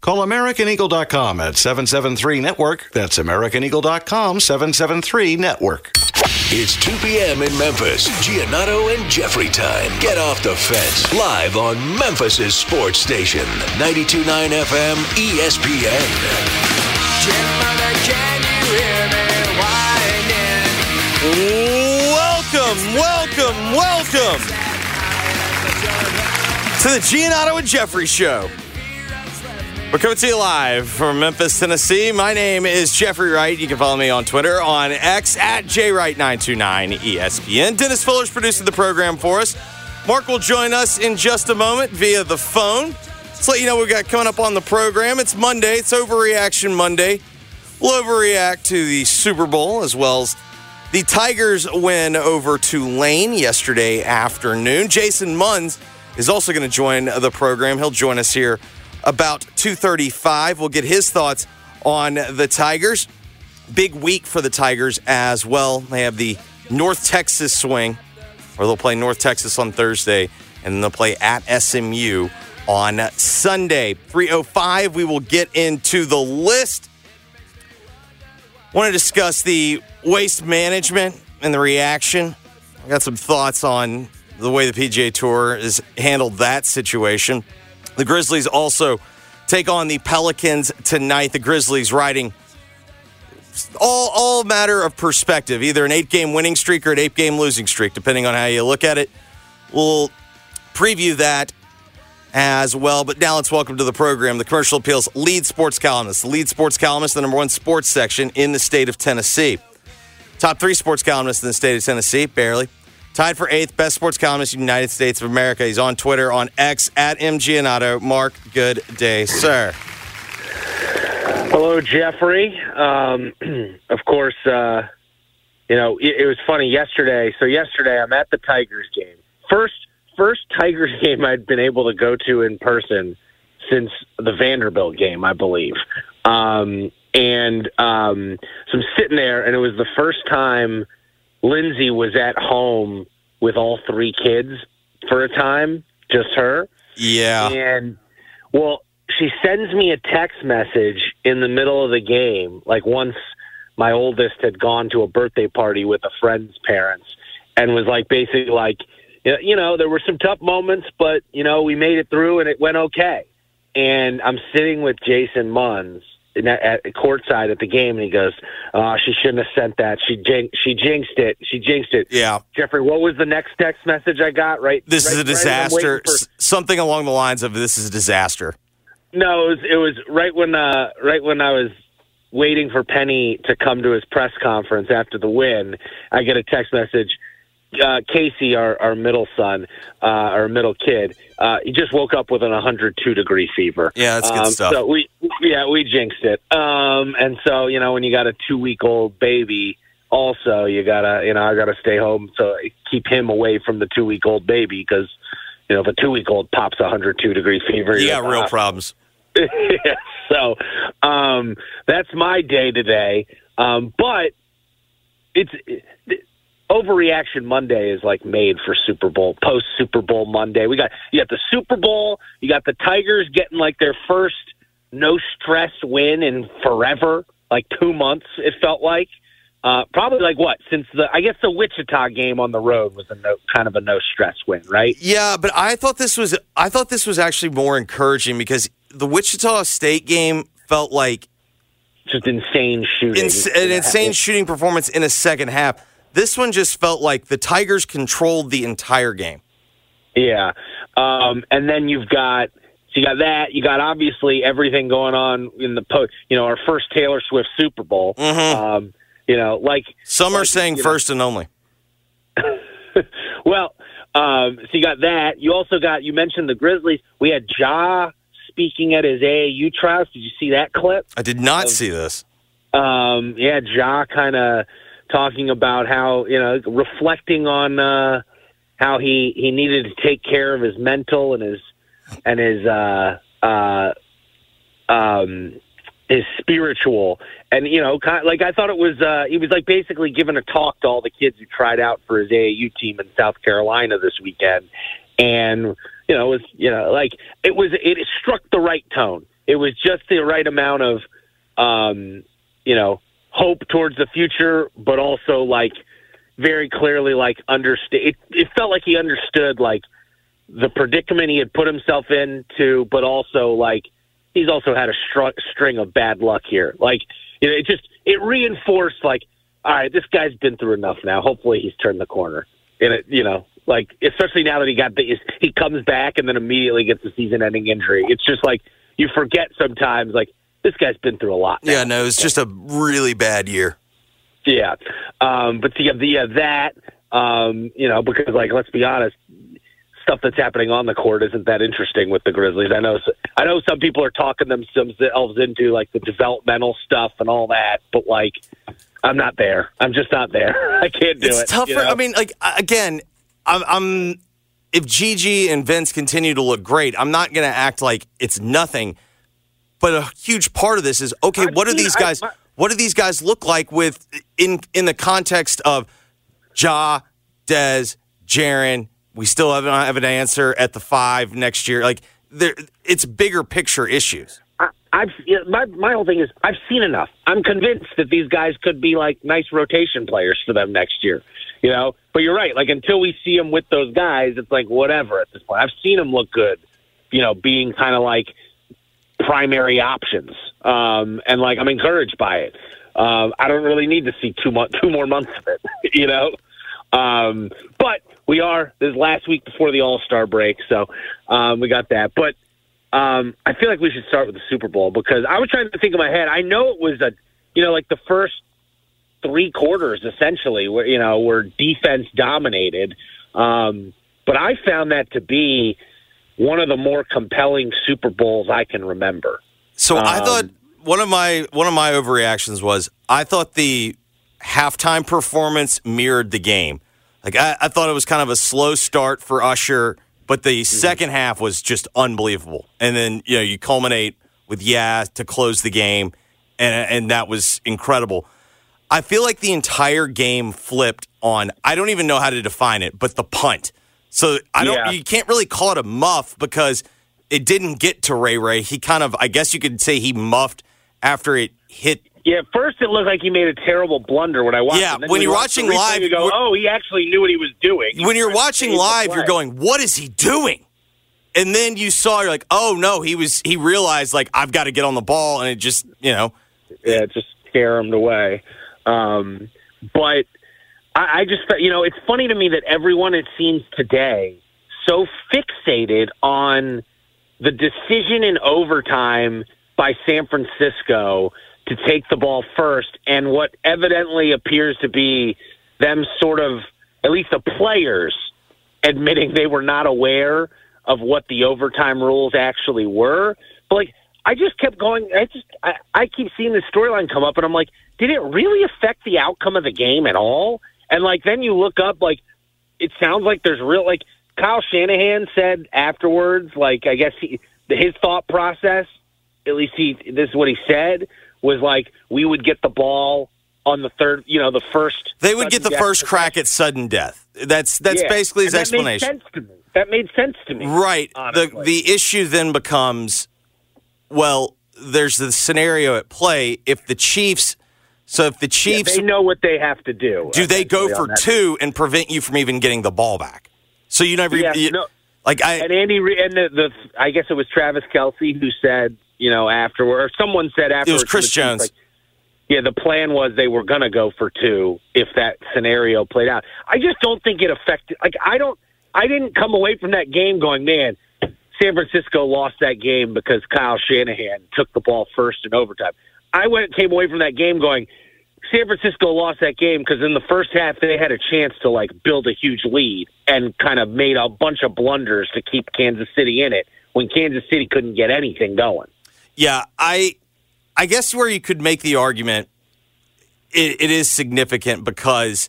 Call AmericanEagle.com at 773 Network. That's AmericanEagle.com 773 Network. It's 2 p.m. in Memphis. Giannotto and Jeffrey time. Get off the fence. Live on Memphis' sports station. 92.9 FM ESPN. Welcome, welcome, welcome to the Giannotto and Jeffrey Show. We're coming to you live from Memphis, Tennessee. My name is Jeffrey Wright. You can follow me on Twitter on X at JWright929 ESPN. Dennis Fuller's producing the program for us. Mark will join us in just a moment via the phone. Let's let you know what we got coming up on the program. It's Monday. It's Overreaction Monday. We'll overreact to the Super Bowl as well as the Tigers win over Tulane yesterday afternoon. Jason Munz is also going to join the program. He'll join us here about 2:35. We'll get his thoughts on the Tigers. Big week for the Tigers as well. They have the North Texas swing, or they'll play North Texas on Thursday, and then they'll play at SMU on Sunday. 305. We will get into the list. Want to discuss the waste management and the reaction. I got some thoughts on the way the PGA Tour has handled that situation. The Grizzlies also take on the Pelicans tonight. The Grizzlies riding all all matter of perspective, either an eight game winning streak or an eight game losing streak, depending on how you look at it. We'll preview that as well. But now let's welcome to the program the Commercial Appeals lead sports columnist, the lead sports columnist, the number one sports section in the state of Tennessee. Top three sports columnists in the state of Tennessee, barely. Tied for eighth, best sports columnist in the United States of America. He's on Twitter on X at MGiannotto. Mark, good day, sir. Hello, Jeffrey. Um, of course, uh, you know it, it was funny yesterday. So yesterday, I'm at the Tigers game. First, first Tigers game I'd been able to go to in person since the Vanderbilt game, I believe. Um, and um, so I'm sitting there, and it was the first time Lindsay was at home with all three kids for a time, just her. Yeah. And well, she sends me a text message in the middle of the game, like once my oldest had gone to a birthday party with a friend's parents, and was like basically like, you know, there were some tough moments, but you know, we made it through and it went okay. And I'm sitting with Jason that, at courtside at the game, and he goes, "Oh, she shouldn't have sent that. She jinx, she jinxed it. She jinxed it." Yeah, Jeffrey, what was the next text message I got? Right, This right, is a right disaster. waiting for- Something along the lines of this is a disaster. No, it was, it was right when uh, right when I was waiting for Penny to come to his press conference after the win. I get a text message. Uh, Casey, our, our middle son, uh, our middle kid, uh, he just woke up with an 102 degree fever. Yeah, that's good um, stuff. So we, yeah, we jinxed it. Um, and so you know, when you got a two week old baby, also you gotta, you know, I gotta stay home to keep him away from the two week old baby because, you know, if a two week old pops a 102 degree fever, You got real problems. Yeah, so um, that's my day today. Um, but it's overreaction Monday is like made for Super Bowl, post Super Bowl Monday. We got you got the Super Bowl, you got the Tigers getting like their first no stress win in forever, like two months. It felt like uh, probably like what since the I guess the Wichita game on the road was a no, kind of a no stress win, right? Yeah, but I thought this was I thought this was actually more encouraging because the Wichita State game felt like just insane shooting, ins- an insane shooting performance in a second half. This one just felt like the Tigers controlled the entire game. Yeah, um, and then you've got so you got that. You got obviously everything going on in the post. You know, our first Taylor Swift Super Bowl. Mm-hmm. Um, you know, like some are like, saying you know- first and only. well, um, so you got that. You also got you mentioned the Grizzlies. We had Ja speaking at his AAU trials. Did you see that clip? I did not see this. Um, yeah, Ja kind of talking about how you know reflecting on uh, how he he needed to take care of his mental and his and his uh, uh, um, his spiritual. And you know kind like I thought it was uh, he was like basically giving a talk to all the kids who tried out for his AAU team in South Carolina this weekend. And you know it was you know like it was it struck the right tone. It was just the right amount of um you know hope towards the future but also like very clearly like understand it, it felt like he understood like the predicament he had put himself into but also like he's also had a str- string of bad luck here. Like you know it just it reinforced like all right this guy's been through enough now. Hopefully he's turned the corner. And it you know like especially now that he got the he comes back and then immediately gets a season ending injury. It's just like you forget sometimes like this guy's been through a lot now. Yeah, no, it's just a really bad year. Yeah, um, but the the uh, that um, you know because like let's be honest, stuff that's happening on the court isn't that interesting with the Grizzlies. I know I know some people are talking themselves into like the developmental stuff and all that, but like I'm not there. I'm just not there. I can't do it's it. tougher. you know? I mean, like again, I'm, I'm if GG and Vince continue to look great, I'm not going to act like it's nothing. But a huge part of this is okay. I've what do these I- guys? my- what do these guys look like with in in the context of Ja, Dez, Jaren? We still haven't have an answer at the five next year. Like there, it's bigger picture issues. I, I've you know, my my whole thing is I've seen enough. I'm convinced that these guys could be like nice rotation players for them next year. You know, but you're right. Like until we see them with those guys, it's like whatever at this point. I've seen them look good. You know, being kind of like primary options, um, and like I'm encouraged by it. Um, I don't really need to see two mo- two more months of it. You know, um, but we are this last week before the All Star break, so um, we got that. But um, I feel like we should start with the Super Bowl because I was trying to think in my head. I know it was a, you know, like the first three quarters essentially, where you know, were defense dominated. Um, but I found that to be one of the more compelling Super Bowls I can remember. So I Um, thought one of my one of my overreactions was I thought the halftime performance mirrored the game. Like I, I thought it was kind of a slow start for Usher, but the second half was just unbelievable. And then you know you culminate with yeah to close the game, and and that was incredible. I feel like the entire game flipped on. I don't even know how to define it, but the punt. So I don't. Yeah. You can't really call it a muff because it didn't get to Ray Ray. He kind of. I guess you could say he muffed after it hit. Yeah, at first it looked like he made a terrible blunder when I watched. Yeah, it. When you're watching live, you go, "Oh, he actually knew what he was doing." He When you're was trying to watching live, you're going, "What is he doing?" And then you saw, you're like, "Oh no!" He was. He realized like I've got to get on the ball, and it just you know. yeah, just scare him away. Um, but I, I just, you know, it's funny to me that everyone, it seems today, so fixated on the decision in overtime by San Francisco to take the ball first, and what evidently appears to be them sort of, at least the players, admitting they were not aware of what the overtime rules actually were. But like, I just kept going. I just, I, I keep seeing this storyline come up, and I'm like, did it really affect the outcome of the game at all? And like, then you look up, like, it sounds like there's real, like, Kyle Shanahan said afterwards, like, I guess he, his thought process, at least he, this is what he said, was like, we would get the ball on the third. You know, the first. They would get the first crack at sudden death. That's that's Yeah. basically his And explanation. That made sense to me. That made sense to me. Right. The the issue then becomes well, there's the scenario at play if the Chiefs so if the Yeah, Chiefs they know what they have to do. do they go for two and prevent you from even getting the ball back? So you never Yeah, you- no. like I And Andy and the, the I guess it was Travis Kelce who said, you know, afterward, or someone said afterwards. Chris to the Chiefs, Jones. Like, yeah, the plan was they were going to go for two if that scenario played out. I just don't think it affected. Like I don't. I didn't come away from that game going, man. San Francisco lost that game because Kyle Shanahan took the ball first in overtime. I went came away from that game going, San Francisco lost that game because in the first half they had a chance to like build a huge lead and kind of made a bunch of blunders to keep Kansas City in it when Kansas City couldn't get anything going. Yeah, I I guess where you could make the argument it, it is significant because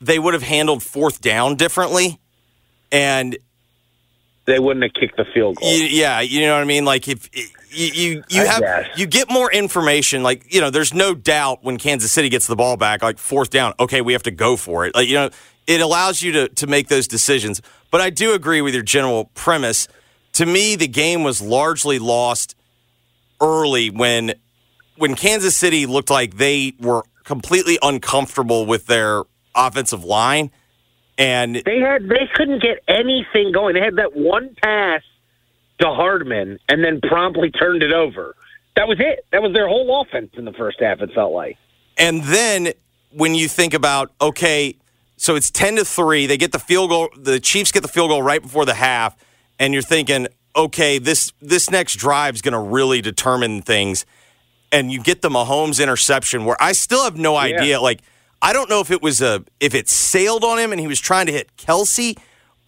they would have handled fourth down differently. And They wouldn't have kicked the field goal. yeah, you know what I mean? Like if you you, you have guess. you get more information, like, you know, there's no doubt when Kansas City gets the ball back, like fourth down, okay, we have to go for it. Like, you know, it allows you to to make those decisions. But I do agree with your general premise. To me, the game was largely lost early when when Kansas City looked like they were completely uncomfortable with their offensive line and They had they couldn't get anything going. They had that one pass to Hardman and then promptly turned it over. That was it. That was their whole offense in the first half. It felt like. And then when you think about okay, so it's ten to three, they get the field goal. The Chiefs get the field goal right before the half, and you're thinking, okay, this this next drive is going to really determine things. And you get the Mahomes interception, where I still have no idea. Like I don't know if it was a if it sailed on him and he was trying to hit Kelce,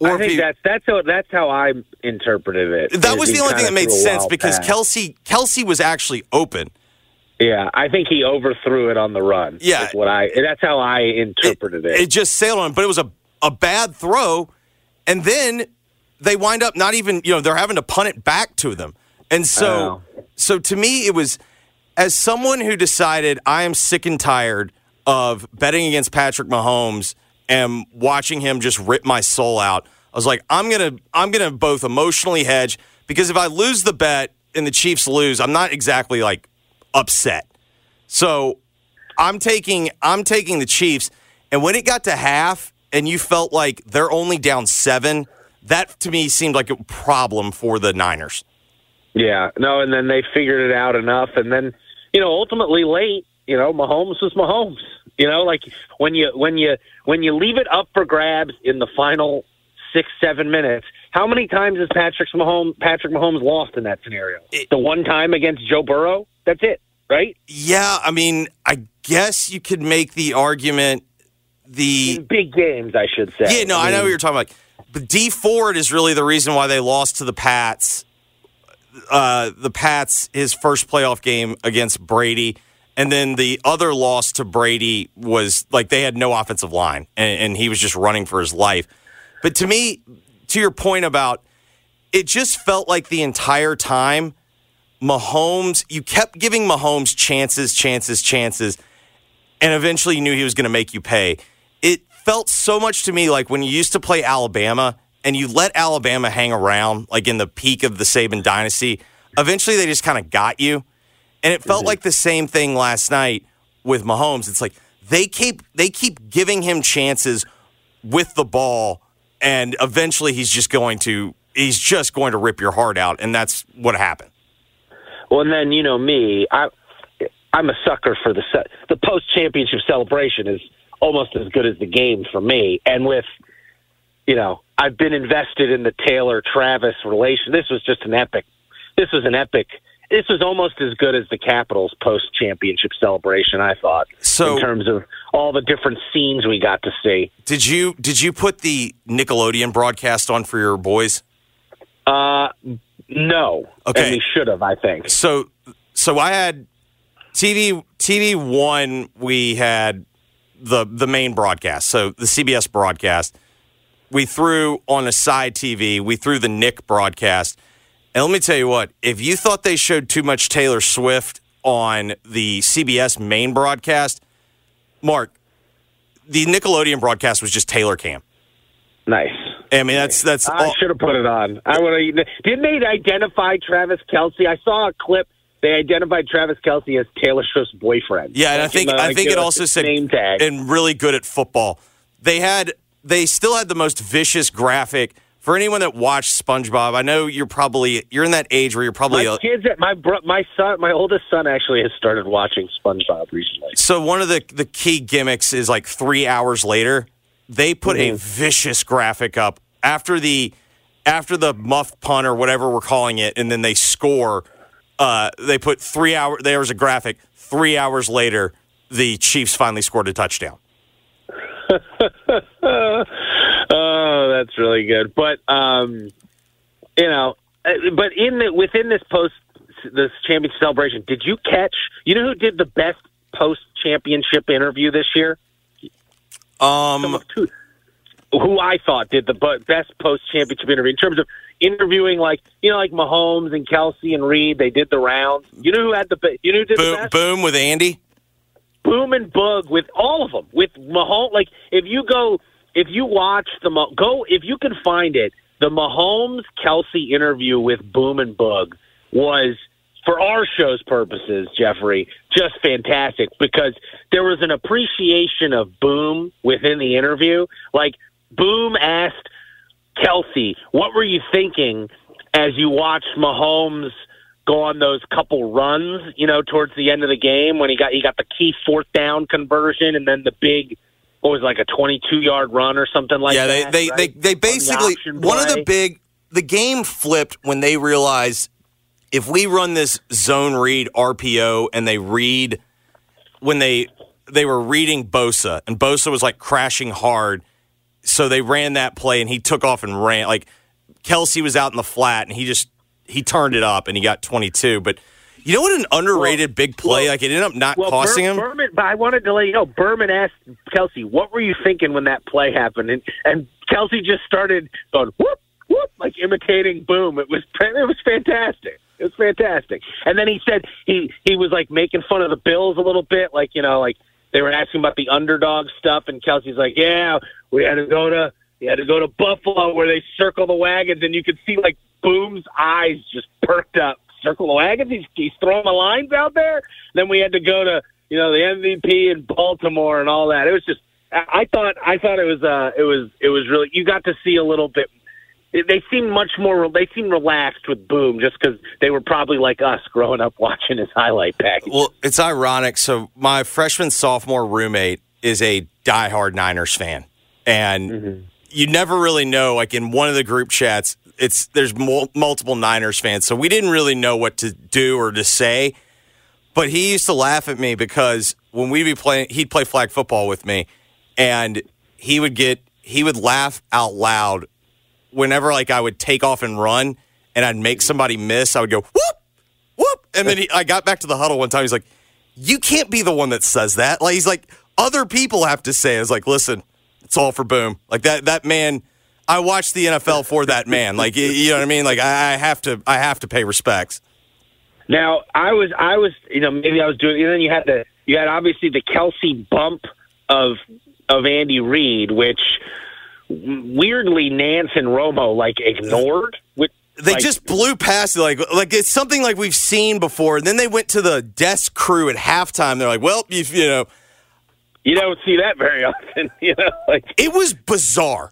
or I think that's that's how that's how I interpreted it. That was the only thing that made sense because. Kelce Kelce was actually open. Yeah, I think he overthrew it on the run. Yeah. what I. That's how I interpreted it. It just sailed on, but it was a, a bad throw. And then they wind up not even, you know, they're having to punt it back to them. And so, oh. so to me, it was as someone who decided I am sick and tired of betting against Patrick Mahomes and watching him just rip my soul out. I was like, I'm gonna, I'm gonna both emotionally hedge because if I lose the bet and the Chiefs lose, I'm not exactly like upset. So I'm taking I'm taking the Chiefs. And when it got to half and you felt like they're only down seven, that to me seemed like a problem for the Niners. Yeah, no, and then they figured it out enough, and then you know, ultimately late, you know, Mahomes was Mahomes. You know, like when you when you when you leave it up for grabs in the final six seven minutes, how many times has Patrick Mahomes Patrick Mahomes lost in that scenario? the one time against Joe Burrow. That's it, right? Yeah, I mean, I guess you could make the argument the In big games, I should say. Yeah, no, I, know what you're talking about. But Dee Ford is really the reason why they lost to the Pats. Uh, the Pats, his first playoff game against Brady, and then the other loss to Brady was like they had no offensive line, and, and he was just running for his life. But to me, to your point about it, just felt like the entire time, Mahomes, you kept giving Mahomes chances, chances, chances, and eventually you knew he was going to make you pay. It felt so much to me like when you used to play Alabama and you let Alabama hang around, like in the peak of the Saban dynasty. Eventually, they just kind of got you, and it felt like the same thing last night with Mahomes. It's like they keep they keep giving him chances with the ball, and eventually he's just going to he's just going to rip your heart out, and that's what happened. Well, and then you know me, I I'm a sucker for the se- the post championship celebration is almost as good as the game for me. And with you know, I've been invested in the Taylor Travis relation. This was just an epic. This was an epic. This was almost as good as the Capitals post championship celebration. I thought. So- in terms of all the different scenes we got to see. Did you did you put the Nickelodeon broadcast on for your boys? Uh, no. Okay. And we should have. I think. So so I had TV TV one. We had the the main broadcast. So the CBS broadcast. We threw on a side TV. We threw the Nick broadcast. And let me tell you what. If you thought they showed too much Taylor Swift on the CBS main broadcast, Mark, the Nickelodeon broadcast was just Taylor Cam. Nice. I mean, that's that's. I all- should have put it on. I would have. Didn't they identify Travis Kelce? I saw a clip. They identified Travis Kelce as Taylor Swift's boyfriend. Yeah, and I think in the- I think it also said name tag. and really good at football. They had they still had the most vicious graphic for anyone that watched SpongeBob. I know you're probably you're in that age where you're probably my a, kids, my bro, my son, my oldest son actually has started watching SpongeBob recently. so one of the the key gimmicks is like three hours later they put Mm-hmm. a vicious graphic up after the after the muff pun or whatever we're calling it, and then they score. Uh, they put three hour. There was a graphic. Three hours later, the Chiefs finally scored a touchdown. that's really good. But um, you know, uh, but in the within this post this championship celebration, did you catch? You know who did the best post championship interview this year? Um, Who- Who I thought did the best post championship interview in terms of interviewing, like you know, like Mahomes and Kelce and Reid. They did the rounds. You know who had the you know who did the boom, best? boom with Andy. Boom and Bug with all of them. With Mahomes, like if you go, if you watch the go, if you can find it, the Mahomes Kelce interview with Boom and Bug was, for our show's purposes, Jeffrey, just fantastic because there was an appreciation of Boom within the interview. Like Boom asked Kelce, "What were you thinking as you watched Mahomes?" go on those couple runs, you know, towards the end of the game when he got he got the key fourth down conversion and then the big what was it, like a 22 yard run or something like yeah, that. they they, right? they they On the basically one of the big the game flipped when they realized if we run this zone read RPO and they read when they they were reading Bosa and Bosa was like crashing hard, so they ran that play and he took off and ran like Kelce was out in the flat and he just he turned it up and he got 22. But you know what an underrated big play like it ended up not well, costing Ber- him. Berman, but I wanted to let you know. Berman asked Kelce, "What were you thinking when that play happened?" And, and Kelce just started going whoop whoop, like imitating Boom. It was it was fantastic. It was fantastic. And then he said he he was like making fun of the Bills a little bit, like you know, like they were asking about the underdog stuff, and Kelce's like, "Yeah, we had to go to." We had to go to Buffalo where they circle the wagons, and you could see like Boom's eyes just perked up. Circle the wagons. He's, he's throwing the lines out there. Then we had to go to you know the MVP in Baltimore and all that. It was just I thought I thought it was uh it was it was really you got to see a little bit. They seemed much more. They seemed relaxed with Boom just because they were probably like us growing up watching his highlight package. Well, it's ironic. So my freshman sophomore roommate is a diehard Niners fan, and you never really know. Like in one of the group chats, it's there's mul- multiple Niners fans, so we didn't really know what to do or to say. But he used to laugh at me because when we'd be playing, he'd play flag football with me, and he would get he would laugh out loud whenever like I would take off and run, and I'd make somebody miss. I would go whoop whoop, and then he, I got back to the huddle one time. He's like, "You can't be the one that says that." Like he's like, other people have to say. I was like, "Listen, it's all for Boom." Like that that man. I watched the NFL for that man. Like you- know what I mean. Like I, I have to I have to pay respects. Now I was I was you know maybe I was doing and then you had the you had obviously the Kelce bump of of Andy Reid, which weirdly Nance and Romo like ignored. Which, They like, just blew past it, like like it's something like we've seen before. And then they went to the desk crew at halftime. They're like, "Well, you, you know, you don't see that very often. You know, like it was bizarre.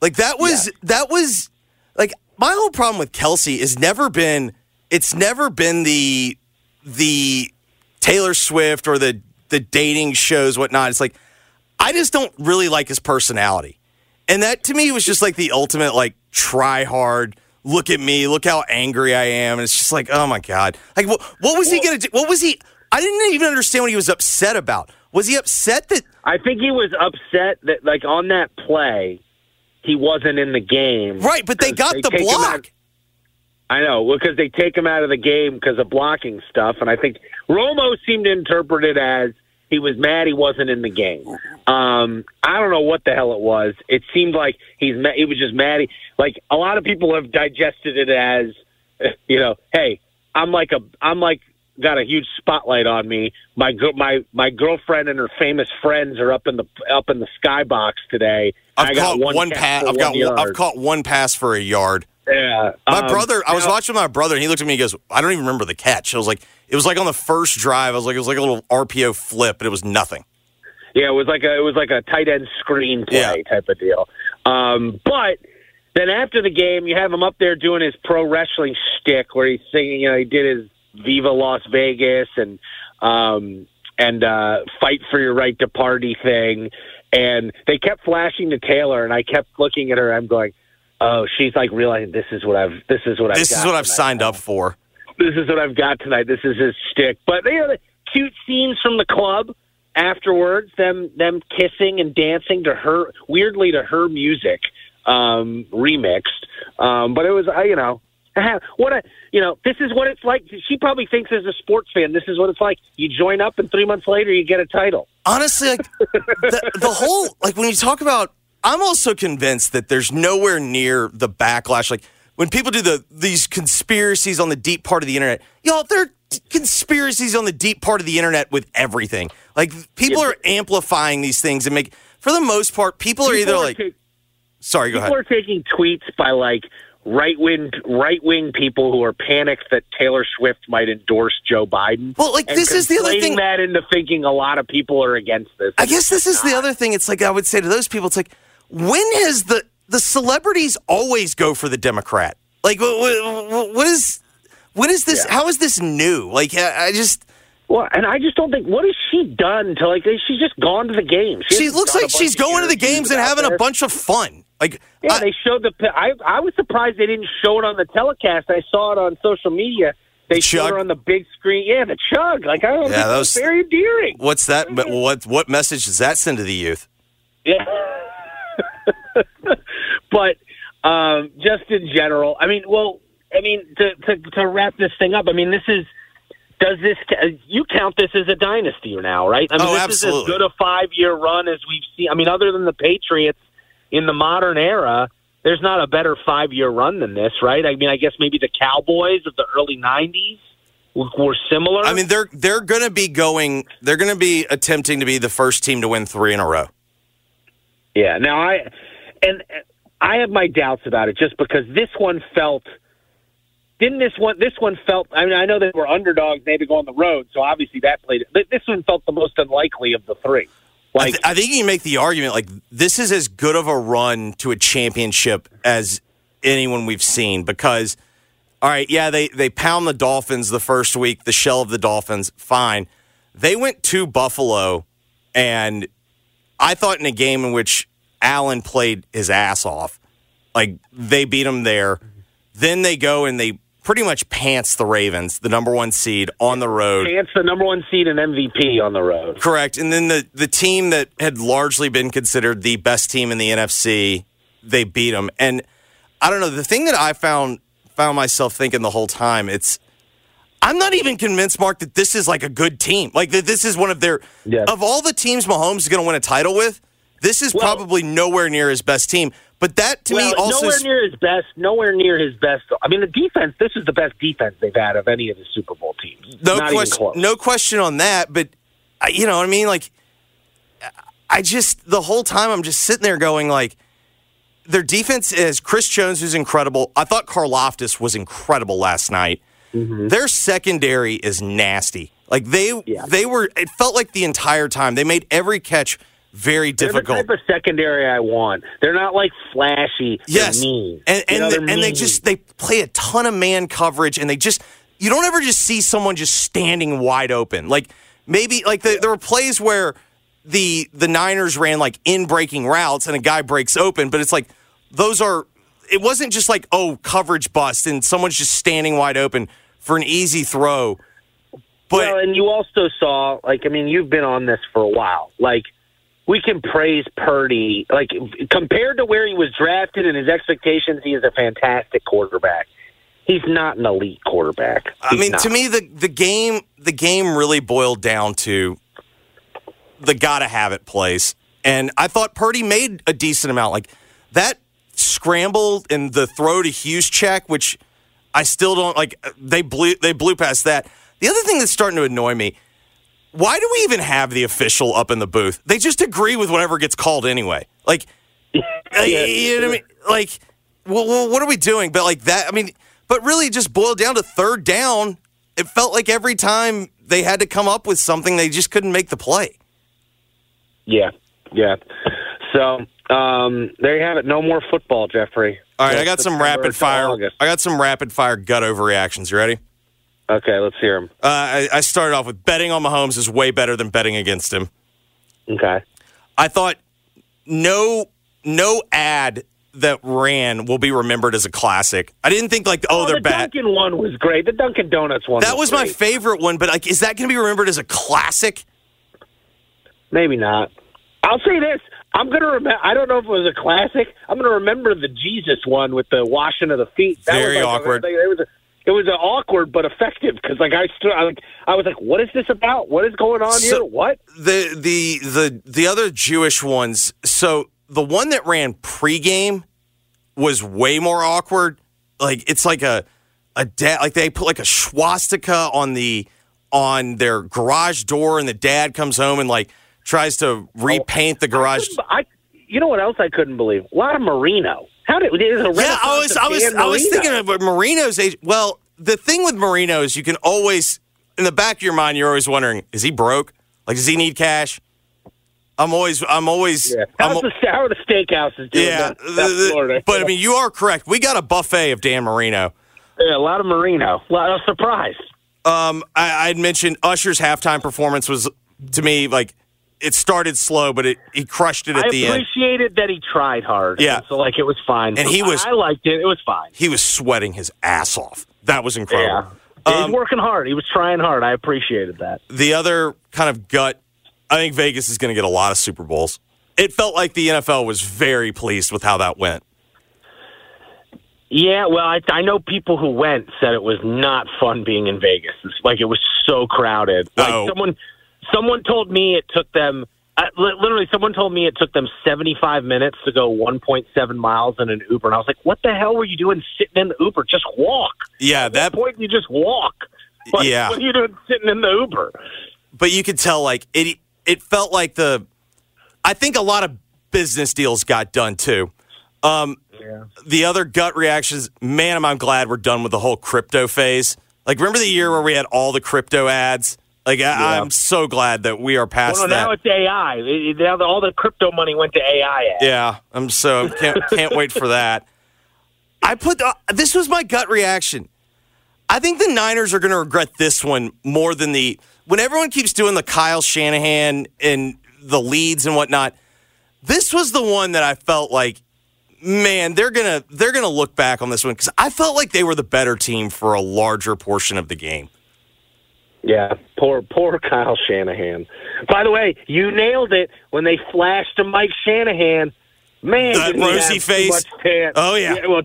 Like that was that was like my whole problem with Kelce has never been it's never been the the Taylor Swift or the the dating shows whatnot. It's like I just don't really like his personality, and that to me was just like the ultimate like try hard. Look at me. Look how angry I am. And it's just like, oh my god. Like, what, what was he gonna do? What was he? I didn't even understand what he was upset about. Was he upset that I think he was upset that like on that play he wasn't in the game. right? But they got they the block. I know because they take him out of the game because of blocking stuff, and I think Romo seemed to interpret it as he was mad he wasn't in the game. Um, I don't know what the hell it was. It seemed like he's ma- he was just mad. He, like a lot of people have digested it as, you know, hey, I'm like a I'm like got a huge spotlight on me. My my my girlfriend and her famous friends are up in the up in the skybox today. I've I got caught one, one, pass. for I've got. one. I've caught one pass for a yard. Yeah, My um, brother. I was now- watching my brother, and he looked at me. and he goes, "I don't even remember the catch." I was like, "It was like on the first drive. I was like, it was like a little RPO flip, but it was nothing." Yeah, it was like a it was like a tight end screen play Yeah. type of deal. Um, but then after the game, you have him up there doing his pro wrestling shtick, where he's singing. You know, he did his Viva Las Vegas and um, and uh, fight for your right to party thing. And they kept flashing to Taylor, and I kept looking at her. I'm going, oh, she's like realizing this is what I've this is what I've This is what I've signed up for. this is what I've got tonight. This is his stick. But they are cute scenes from the club afterwards. Them them kissing and dancing to her weirdly to her music um, remixed. Um, but it was I you know what a you know this is what it's like. She probably thinks as a sports fan this is what it's like. You join up and three months later you get a title. honestly, like the, the whole like when you talk about, I'm also convinced that there's nowhere near the backlash. Like when people do the these conspiracies on the deep part of the internet, y'all, there are conspiracies on the deep part of the internet with everything. Like people are amplifying these things and make. For the most part, people are either People like, ta- sorry, go people ahead. People are taking tweets by like right wing right wing people who are panicked that Taylor Swift might endorse Joe Biden. Well, like, this is the other thing- that into thinking a lot of people are against this. I guess this is the other thing. It's like I would say to those people, it's like when has the the celebrities always go for the Democrat? Like what, what, what is what is this? Yeah. How is this new? Like I, just Well, and I just don't think what has she done to like she's just gone to the games. she hasn't looks like she's going to the games and having a bunch of fun. Like Yeah, I- they showed the. I I was surprised they didn't show it on the telecast. I saw it on social media. They The showed chug? her on the big screen. Yeah, the chug. Like I don't Yeah, that was- very endearing. what's that? What what message does that send to the youth? Yeah. but um, just in general, I mean, well, I mean, to, to to wrap this thing up, I mean, this is does this you count this as a dynasty now, right? I mean, Oh, this absolutely. is as good a five year run as we've seen. I mean, other than the Patriots in the modern era, there's not a better five year run than this, right? I mean, I guess maybe the Cowboys of the early '90s were, similar. I mean, they're they're going to be going. They're going to be attempting to be the first team to win three in a row. Yeah. Now I and I have my doubts about it just because this one felt didn't this one this one felt I mean I know they were underdogs they had to go on the road so obviously that played but this one felt the most unlikely of the three. I, th- I think you can make the argument like this is as good of a run to a championship as anyone we've seen because all right, yeah, they they pound the Dolphins the first week, the shell of the Dolphins, fine. They went to Buffalo and I thought in a game in which Allen played his ass off, like they beat him there. Then they go and they pretty much pants the Ravens, the number one seed, on the road. Pants the number one seed and MVP on the road. Correct. And then the, the team that had largely been considered the best team in the NFC, they beat them. And I don't know, the thing that I found found myself thinking the whole time, it's I'm not even convinced, Mark, that this is like a good team. Like that this is one of their of all the teams Mahomes is gonna win a title with, this is Well- probably nowhere near his best team. But that to well, me also nowhere near his best. Nowhere near his best. I mean, the defense. This is the best defense they've had of any of the Super Bowl teams. no Not even question, close. no question on that. But I- you know what I mean? Like, I just the whole time I'm just sitting there going like, their defense is Chris Jones, who's incredible. I thought Karlaftis was incredible last night. Mm-hmm. Their secondary is nasty. Like they Yeah. they were. It felt like the entire time they made every catch very They're the difficult. type of secondary I want. They're not like flashy. Yes, mean. and You and, know, they, they're and they just they play a ton of man coverage, and they just you don't ever just see someone just standing wide open. Like maybe like the, there were plays where the the Niners ran like in breaking routes, and a guy breaks open, but it's like those are. It wasn't just like oh coverage bust, and someone's just standing wide open for an easy throw. But well, and you also saw, like, I mean, you've been on this for a while. Like, we can praise Purdy. Like, compared to where he was drafted and his expectations, he is a fantastic quarterback. He's not an elite quarterback. I mean, not. to me, the the game the game really boiled down to the gotta have it plays, and I thought Purdy made a decent amount. Like that scramble and the throw to Juszczyk, which I still don't like. They blew they blew past that. The other thing that's starting to annoy me, why do we even have the official up in the booth? They just agree with whatever gets called anyway. Like, uh, you know what I mean? Like, well, well, what are we doing? But like that, I mean, but really just boiled down to third down. It felt like every time they had to come up with something, they just couldn't make the play. Yeah, yeah. So um, there you have it. No more football, Jeffrey. All right, I got some rapid fire. August. I got some rapid fire gut overreactions. You ready? Okay, let's hear him. Uh, I, I started off with betting on Mahomes is way better than betting against him. Okay. I thought no no ad that ran will be remembered as a classic. I didn't think like oh, they're the bad. The Dunkin' one was great. The Dunkin' Donuts one. That was my great. favorite one, but like, is that going to be remembered as a classic? Maybe not. I'll say this. I'm going to remember. I don't know if it was a classic. I'm going to remember the Jesus one with the washing of the feet. That Very was like, awkward. It was a, it was awkward but effective because like I stood. I, like, I was like, what is this about? What is going on So- here? What? The the the the other Jewish ones. So the one that ran pregame was way more awkward. Like it's like a a dad. Like they put like a swastika on the on their garage door, and the dad comes home and like tries to oh, repaint the garage. I. You know what else I couldn't believe? A lot of Marino. How did? A Yeah, I was, I of was, I was thinking about Marino's age. Well, the thing with Marino is you can always, in the back of your mind, you're always wondering: Is he broke? Like, does he need cash? I'm always, I'm always, Yeah. I'm, How's the, how the steakhouses doing? yeah. down the- the- Florida? but I mean, you are correct. We got a buffet of Dan Marino. yeah, a lot of Marino. A lot of surprise. Um, I, I'd mentioned Usher's halftime performance was to me like it started slow, but it he crushed it at I the end. I appreciated that he tried hard. Yeah. So like it was fine. And he was- I liked it. It was fine. He was sweating his ass off. That was incredible. Yeah. Um, He's working hard. He was trying hard. I appreciated that. the other kind of gut, I think Vegas is going to get a lot of Super Bowls. It felt like the NFL was very pleased with how that went. Yeah, well, I, I know people who went said it was not fun being in Vegas. It's like it was so crowded. Like Oh. someone, someone told me it took them. Uh, literally, someone told me it took them 75 minutes to go 1.7 miles in an Uber, and I was like, "What the hell were you doing sitting in the Uber? Just walk." Yeah, At that. point you just walk. Like, Yeah. what are you doing sitting in the Uber? But you could tell like it. It felt like the. I think a lot of business deals got done too. Um, The other gut reactions, man, I'm glad we're done with the whole crypto phase. Like, remember the year where we had all the crypto ads? Like, I, I'm so glad that we are past Well, no, that. now it's AI. It- it- now the- all the crypto money went to AI. ads. Yeah, I'm so can't can't wait for that. I put uh, this was my gut reaction. I think the Niners are going to regret this one more than the when everyone keeps doing the Kyle Shanahan and the leads and whatnot. This was the one that I felt like, man, they're gonna they're gonna look back on this one because I felt like they were the better team for a larger portion of the game. Yeah, poor poor Kyle Shanahan. By the way, you nailed it when they flashed to Mike Shanahan. Man, That rosy face? Oh, yeah. well,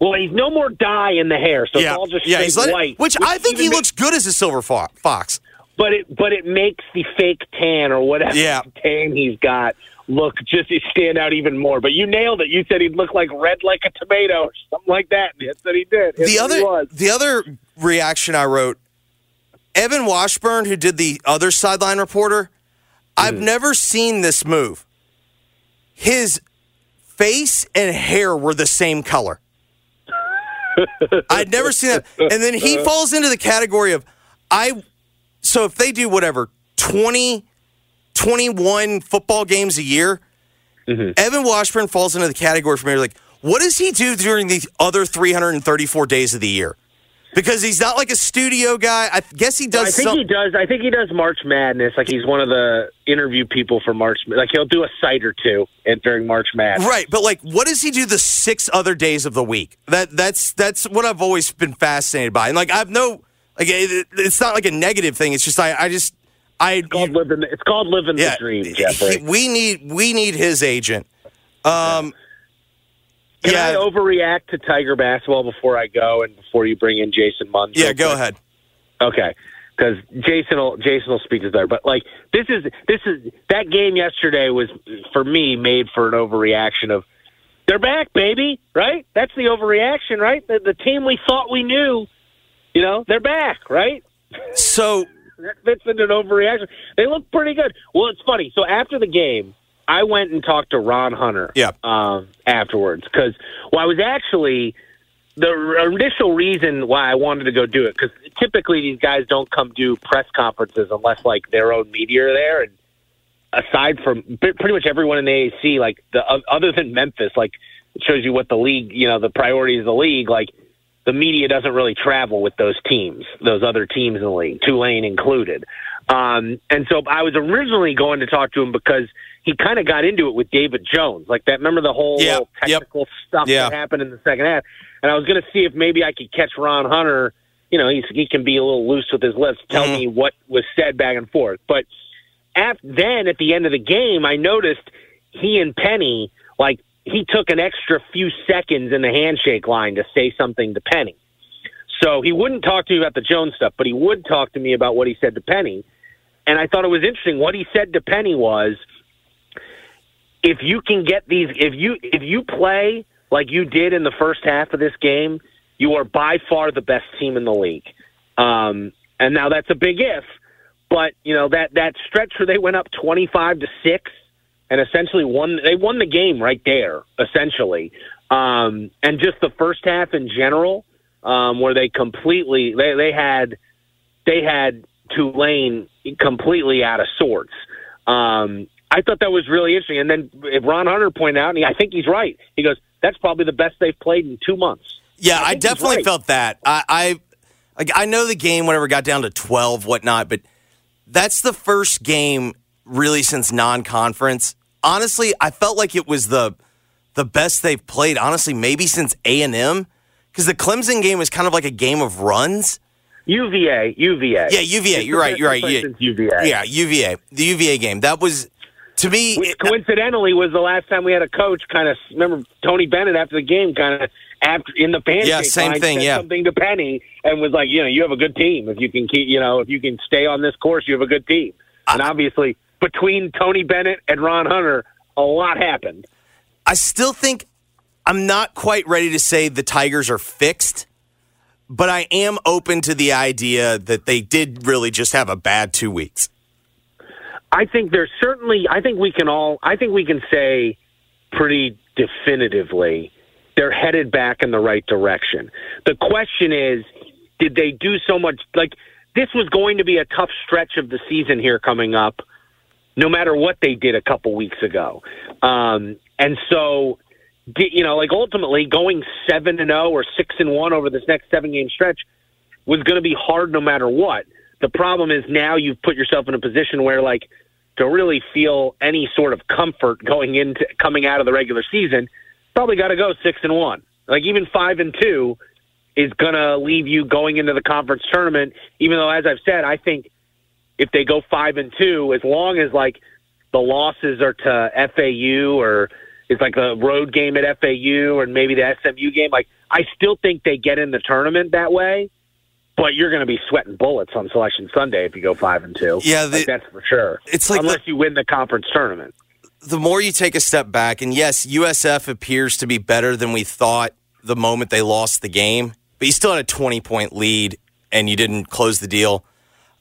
well, he's no more dye in the hair, so yeah, it's all just yeah, he's let white. which I think he even ma- looks good as a silver fo- fox. but it but it makes the fake tan or whatever Yeah. tan he's got look just stand out even more. But you nailed it. You said he'd look like red like a tomato or something like that. And That's what he did. That's the other the other reaction I wrote, Evan Washburn, who did the other sideline reporter, I've Hmm. never seen this move. His face and hair were the same color. I'd never seen that. And then he falls into the category of I so if they do whatever 20 21 football games a year, Mm-hmm. Evan Washburn falls into the category for me like what does he do during the other 334 days of the year? Because he's not like a studio guy. I guess he does I think some, he does. I think he does March Madness. Like he's one of the interview people for March. Like he'll do a site or two and during March Madness. Right, but like, what does he do the six other days of the week? That that's that's what I've always been fascinated by, and like I've no like it, it's not like a negative thing. It's just I I just I It's called living. It's called living yeah the dream, he- we need we need his agent. Um, Can yeah, I overreact to Tiger basketball before I go and before you bring in Jason Munz? yeah. Go ahead. Okay, because Jason will Jason will speak to there. But like this is this is that game yesterday was for me made for an overreaction of they're back, baby. Right? That's the overreaction, right? The, the team we thought we knew, you know, they're back, right? So that fits into an overreaction. They look pretty good. Well, it's funny. So after the game, I went and talked to Ron Hunter. Yeah. Um, afterwards, because well, I was actually the initial reason why I wanted to go do it because typically these guys don't come do press conferences unless like their own media are there and aside from pretty much everyone in the AAC, like the other than Memphis, like it shows you what the league, you know, the priorities of the league. Like the media doesn't really travel with those teams, those other teams in the league, Tulane included. Um, and so I was originally going to talk to him because he kind of got into it with David Jones, like that. Remember the whole yeah, technical yep. stuff yeah. that happened in the second half, and I was going to see if maybe I could catch Ron Hunter. You know, he's, he can be a little loose with his lips, tell mm-hmm. me what was said back and forth, but after, then at the end of the game, I noticed he and Penny, like, he took an extra few seconds in the handshake line to say something to Penny. So he wouldn't talk to me about the Jones stuff, but he would talk to me about what he said to Penny. And I thought it was interesting. What he said to Penny was, if you can get these, if you if you play like you did in the first half of this game, you are by far the best team in the league. Um, and now that's a big if, but you know that that stretch where they went up twenty five to six and essentially won, they won the game right there, essentially. Um, and just the first half in general, um, where they completely they they had they had Tulane completely out of sorts. Um, I thought that was really interesting. And then Ron Hunter pointed out, and he, I think he's right. He goes, "That's probably the best they've played in two months." Yeah, I, I definitely right. felt that. I, I like I know the game whenever it got down to twelve, whatnot, but that's the first game really since non-conference. Honestly, I felt like it was the the best they've played. Honestly, maybe since A and M, because the Clemson game was kind of like a game of runs. UVA, UVA. Yeah, UVA. You're right. You're right. Yeah, UVA. Yeah, UVA. The UVA game. That was to me. Which it- coincidentally was the last time we had a coach kind of remember Tony Bennett after the game kind of after in the pancake Yeah, same line, thing, yeah. something to Penny and was like, you know, you have a good team if you can keep, you know, if you can stay on this course, you have a good team. And obviously, between Tony Bennett and Ron Hunter, a lot happened. I still think I'm not quite ready to say the Tigers are fixed, but I am open to the idea that they did really just have a bad two weeks. I think there's certainly. I think we can all. I think we can say pretty definitively they're headed back in the right direction. The question is, did they do so much? Like this was going to be a tough stretch of the season here coming up, no matter what they did a couple weeks ago. Um, and so, you know, like ultimately going seven and zero or six and one over this next seven game stretch was going to be hard no matter what. The problem is now you've put yourself in a position where like to really feel any sort of comfort going into coming out of the regular season, probably got to go six and one. Like even five and two is to leave you going into the conference tournament. Even though, as I've said, I think if they go five and two, as long as like the losses are to FAU or it's like a road game at FAU or maybe the SMU game, like I still think they get in the tournament that way. But you're going to be sweating bullets on Selection Sunday if you go five and two. Yeah, the- Like, that's for sure. It's like unless the- you win the conference tournament. the more you take a step back, and yes, USF appears to be better than we thought the moment they lost the game, but you still had a 20 point lead and you didn't close the deal.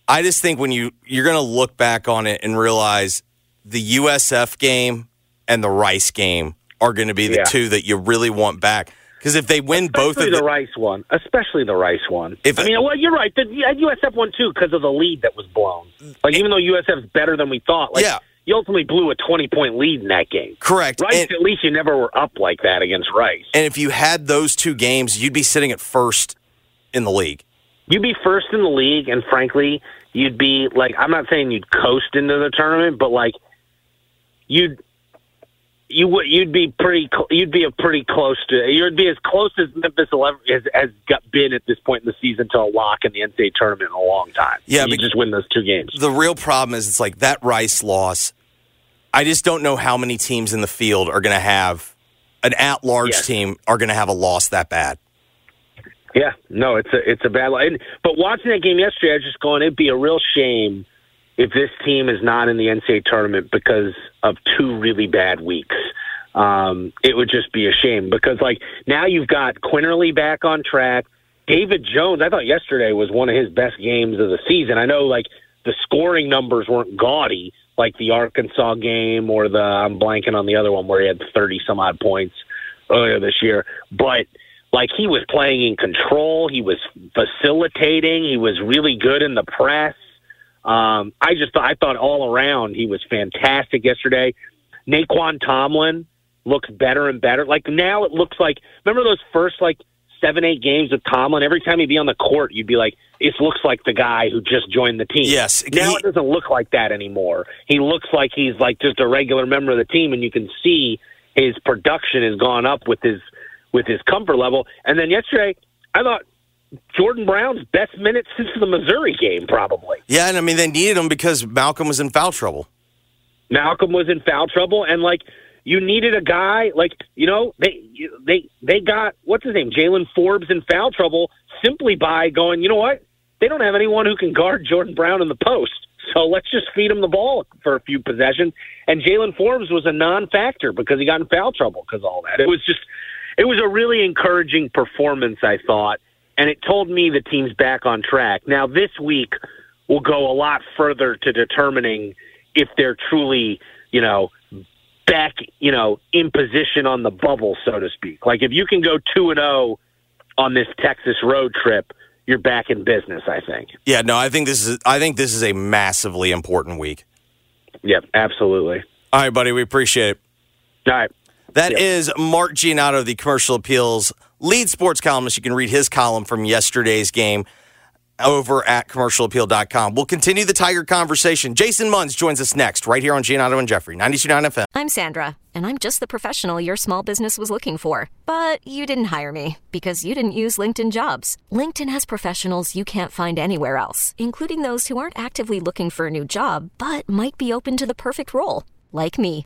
I just think when you you're going to look back on it and realize the USF game and the Rice game are going to be the Yeah. two that you really want back because if they win both Especially of the them, Rice one, especially the Rice one. If- I mean, well, you're right. The USF won too because of the lead that was blown. Like even though USF's better than we thought, like Yeah. you ultimately blew a 20 point lead in that game. correct. Rice, And- at least you never were up like that against Rice. and if you had those two games, you'd be sitting at first in the league. You'd be first in the league, and frankly, you'd be like I'm not saying you'd coast into the tournament, but like you'd you would you'd be pretty cl- you'd be a pretty close to you'd be as close as Memphis will ever, has, has got been at this point in the season to a lock in the NCAA tournament in a long time. Yeah, you just win those two games. the real problem is it's like that Rice loss. I just don't know how many teams in the field are going to have an at-large Yes. team are going to have a loss that bad. Yeah, no, it's a it's a bad line. But watching that game yesterday, I was just going, it'd be a real shame if this team is not in the NCAA tournament because of two really bad weeks. Um, it would just be a shame because like now you've got Quinerly back on track. David Jones, I thought yesterday was one of his best games of the season. I know like the scoring numbers weren't gaudy like the Arkansas game or the I'm blanking on the other one where he had 30 some odd points earlier this year, but like he was playing in control, he was facilitating, he was really good in the press. Um, I just I thought all around he was fantastic yesterday. Nae'Qwan Tomlin looks better and better. Like now it looks like remember those first like seven, eight games with Tomlin, every time he'd be on the court, you'd be like, it looks like the guy who just joined the team. Yes. Now he- it doesn't look like that anymore. He looks like he's like just a regular member of the team, and you can see his production has gone up with his with his comfort level. And then yesterday, I thought Jordan Brown's best minutes since the Missouri game, probably. Yeah, and I mean they needed him because Malcolm was in foul trouble. Malcolm was in foul trouble, and like you needed a guy like you know they they they got what's his name Jalen Forbes in foul trouble simply by going you know what they don't have anyone who can guard Jordan Brown in the post so let's just feed him the ball for a few possessions and Jalen Forbes was a non-factor because he got in foul trouble because all that it was just it was a really encouraging performance I thought and it told me the team's back on track now this week will go a lot further to determining if they're truly you know back, you know, in position on the bubble, so to speak. Like if you can go two and zero on this Texas road trip, you're back in business. I think. Yeah, no, I think this is I think this is a massively important week. Yep, absolutely. All right, buddy, we appreciate it. All right. That is Mark Giannotto, the commercial appeals lead sports columnist. You can read his column from yesterday's game over at commercialappeal.com. We'll continue the Tiger conversation. Jason Munz joins us next, right here on Giannotto and Jeffrey, 92.9 FM. I'm Sandra, and I'm just the professional your small business was looking for. But you didn't hire me because you didn't use LinkedIn jobs. LinkedIn has professionals you can't find anywhere else, including those who aren't actively looking for a new job but might be open to the perfect role, like me.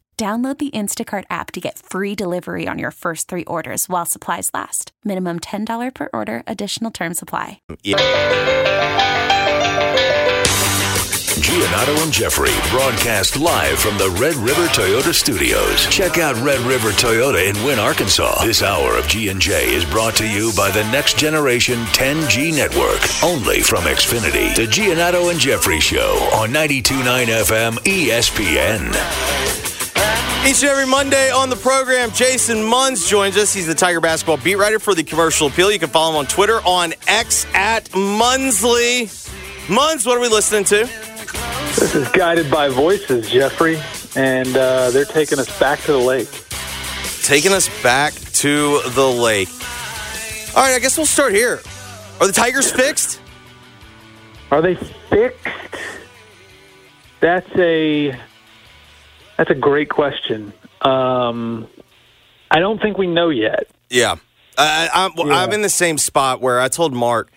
Download the Instacart app to get free delivery on your first three orders while supplies last. Minimum $10 per order, additional term supply. Giannotto and Jeffrey broadcast live from the Red River Toyota Studios. Check out Red River Toyota in Wynne, Arkansas. This hour of G&J is brought to you by the Next Generation 10G Network, only from Xfinity. The Giannotto and Jeffrey Show on 92.9 FM ESPN. Each and every Monday on the program, Jason Munz joins us. He's the Tiger basketball beat writer for the Commercial Appeal. You can follow him on Twitter on X at Munsley. Munz, what are we listening to? This is Guided by Voices, Jeffrey, and uh, they're taking us back to the lake. Taking us back to the lake. All right, I guess we'll start here. Are the Tigers fixed? Are they fixed? That's a that's a great question. Um, I don't think we know yet. Yeah. I, I'm, Yeah. I'm in the same spot where I told Mark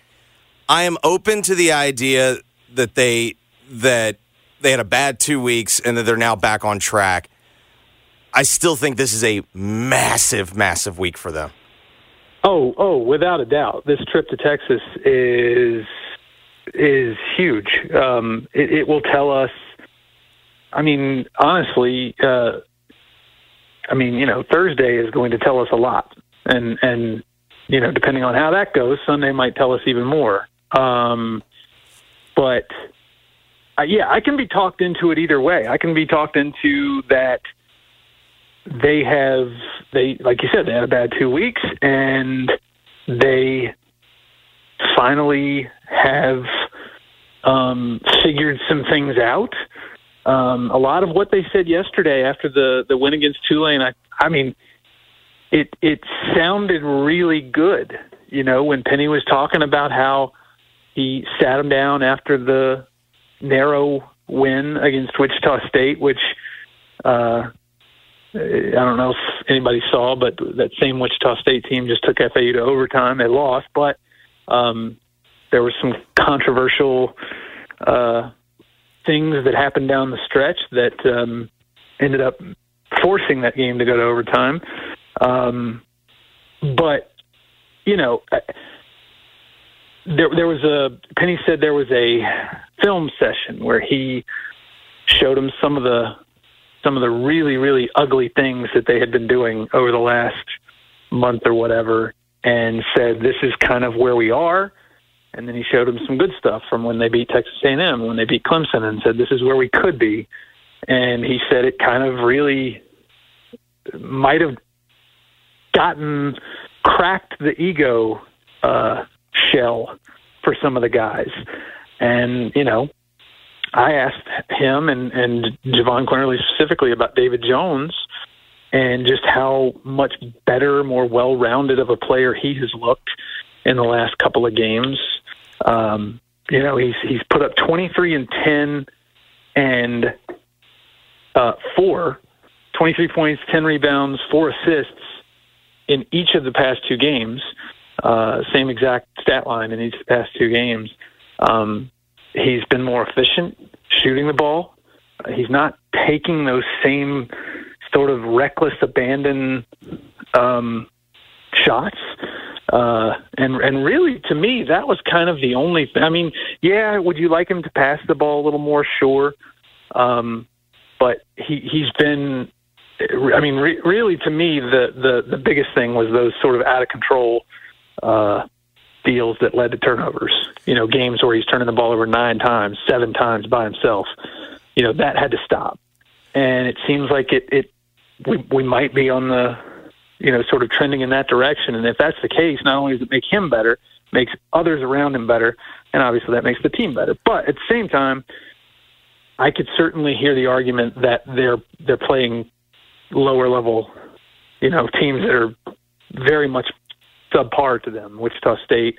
I am open to the idea that they that they had a bad two weeks and that they're now back on track. I still think this is a massive, massive week for them. Oh, oh, without a doubt, this trip to Texas is is huge. Um, it, it will tell us. I mean, honestly, uh, I mean, you know, Thursday is going to tell us a lot. and and you know, depending on how that goes, Sunday might tell us even more. Um, but uh, yeah, I can be talked into it either way. I can be talked into that they have they like you said they had a bad two weeks and they finally have um, figured some things out. Um, a lot of what they said yesterday after the the win against Tulane, I I mean, it it sounded really good. You know, when Penny was talking about how he sat him down after the narrow win against Wichita State, which uh, I don't know if anybody saw, but that same Wichita State team just took FAU to overtime. They lost, but um, there was some controversial uh, things that happened down the stretch that um, ended up forcing that game to go to overtime. Um, but you know, there there was a Penny said there was a film session where he showed him some of the some of the really really ugly things that they had been doing over the last month or whatever and said this is kind of where we are and then he showed him some good stuff from when they beat Texas A&M when they beat Clemson and said this is where we could be and he said it kind of really might have gotten cracked the ego uh shell for some of the guys and you know I asked him and and Jahvon Quinerly specifically about David Jones and just how much better, more well-rounded of a player he has looked in the last couple of games. Um, you know, he's he's put up 23 and 10 and uh, four, 23 points, 10 rebounds, four assists in each of the past two games. Uh, same exact stat line in each of the past two games. Um, he's been more efficient shooting the ball. He's not taking those same sort of reckless abandon um, shots. Uh, and and really, to me, that was kind of the only. Th- I mean, yeah, would you like him to pass the ball a little more? Sure, um, but he he's been. I mean, re- really, to me, the the the biggest thing was those sort of out of control uh, deals that led to turnovers. You know, games where he's turning the ball over nine times, seven times by himself. You know, that had to stop. And it seems like it it we we might be on the you know sort of trending in that direction. And if that's the case, not only does it make him better, makes others around him better, and obviously that makes the team better. But at the same time, I could certainly hear the argument that they're they're playing lower level, you know, teams that are very much subpar to them. Wichita State,